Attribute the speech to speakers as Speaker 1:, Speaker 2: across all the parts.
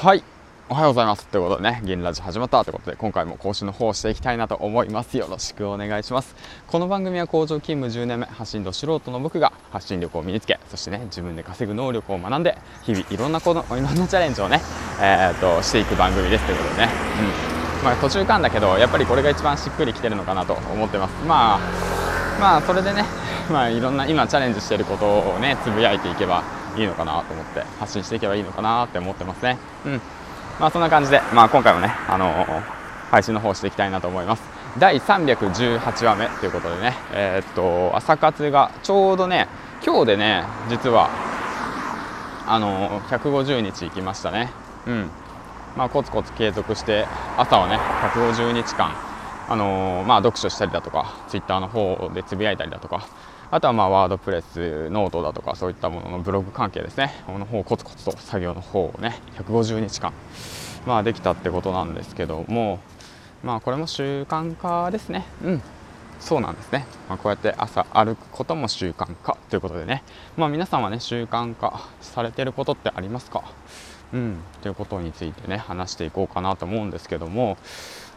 Speaker 1: はい。おはようございます。ということでね銀ラジ始まったということで今回も講師の方をしていきたいなと思います。よろしくお願いします。この番組は工場勤務10年目発信度素人の僕が発信力を身につけそしてね自分で稼ぐ能力を学んで日々いろんなこのいろんなチャレンジをねえー、っとしていく番組ですということでね。うん。まあ、途中間だけどやっぱりこれが一番しっくりきてるのかなと思ってます。まあまあそれでねまあいろんな今チャレンジしてることをねつぶやいていけばいいのかなと思って発信していけばいいのかなって思ってますね。うん。まあそんな感じで、まあ、今回もね、あのー、配信の方していきたいなと思います。第318話目ということでねえー、っと朝活がちょうどね今日でね実はあのー、150日行きましたね。うん。まあ、コツコツ継続して朝はね150日間あのー、まあ、読書したりだとかツイッターの方でつぶやいたりだとかあとはまあワードプレスノートだとかそういったもののブログ関係ですね。この方コツコツと作業の方をね150日間まあできたってことなんですけどもまあこれも習慣化ですね。うんそうなんですね、まあ、こうやって朝歩くことも習慣化ということでね。まあ皆さんはね習慣化されてることってありますか？うんということについてね話していこうかなと思うんですけども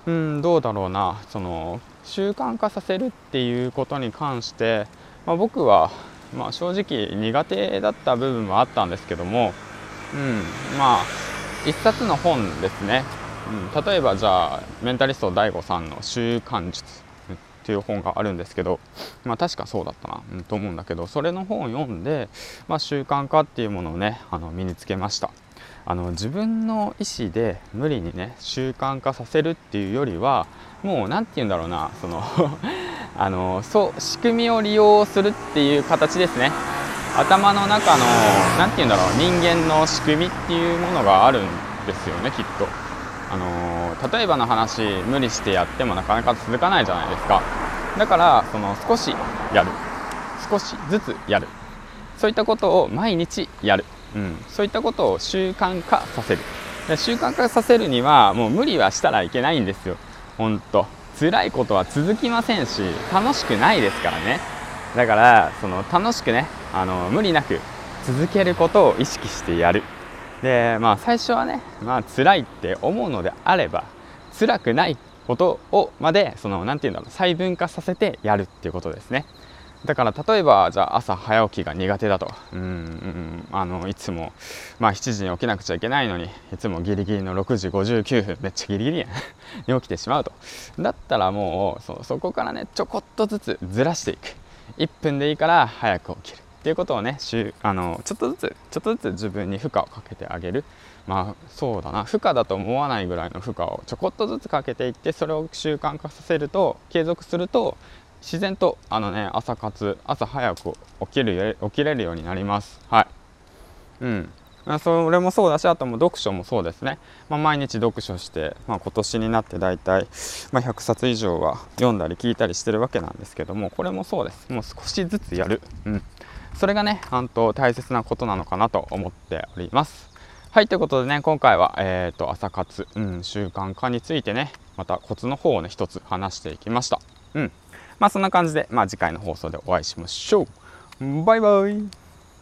Speaker 1: うんどうだろうな。その習慣化させるっていうことに関してまあ、僕は、まあ、正直苦手だった部分もあったんですけども、うん、まあ一冊の本ですね、うん、例えばじゃあメンタリスト DAIGO さんの「習慣術」っていう本があるんですけど、まあ、確かそうだったな、うん、と思うんだけどそれの本を読んで、まあ、習慣化っていうものをねあの身につけました。あの自分の意思で無理にね習慣化させるっていうよりはもう何て言うんだろうなそのあのそう仕組みを利用するっていう形ですね。頭の中の何て言うんだろう人間の仕組みっていうものがあるんですよねきっと。あの例えばの話無理してやってもなかなか続かないじゃないですか。だからその少しやる。少しずつやる。そういったことを毎日やる、うん、そういったことを習慣化させる。習慣化させるにはもう無理はしたらいけないんですよ。本当辛いことは続きませんし楽しくないですからね。だからその楽しくねあの無理なく続けることを意識してやる。でまあ最初はねまあ辛いって思うのであれば辛くないことをまでその何て言うんだろう細分化させてやるっていうことですね。だから例えばじゃあ朝早起きが苦手だと。うんあのいつも、まあ、7時に起きなくちゃいけないのにいつもギリギリの6時59分めっちゃギリギリやん。に起きてしまうと。だったらもうそそこからねちょこっとずつずらしていく。1分でいいから早く起きる。っていうことをねあのちょっとずつちょっとずつ自分に負荷をかけてあげる。まあそうだな。負荷だと思わないぐらいの負荷をちょこっとずつかけていってそれを習慣化させると継続すると自然とあのね朝活朝早く起きる起きれるようになります。はい。うん。それもそうだしあとも読書もそうですね、まあ、毎日読書して、まあ、今年になって大体、まあ、100冊以上は読んだり聞いたりしてるわけなんですけどもこれもそうです。もう少しずつやる、うん、それがね本当大切なことなのかなと思っております。はいということでね今回は、えー、と朝活、うん、習慣化についてねまたコツの方をね一つ話していきました。うん。まあそんな感じで、まあ、次回の放送でお会いしましょう。バイバイ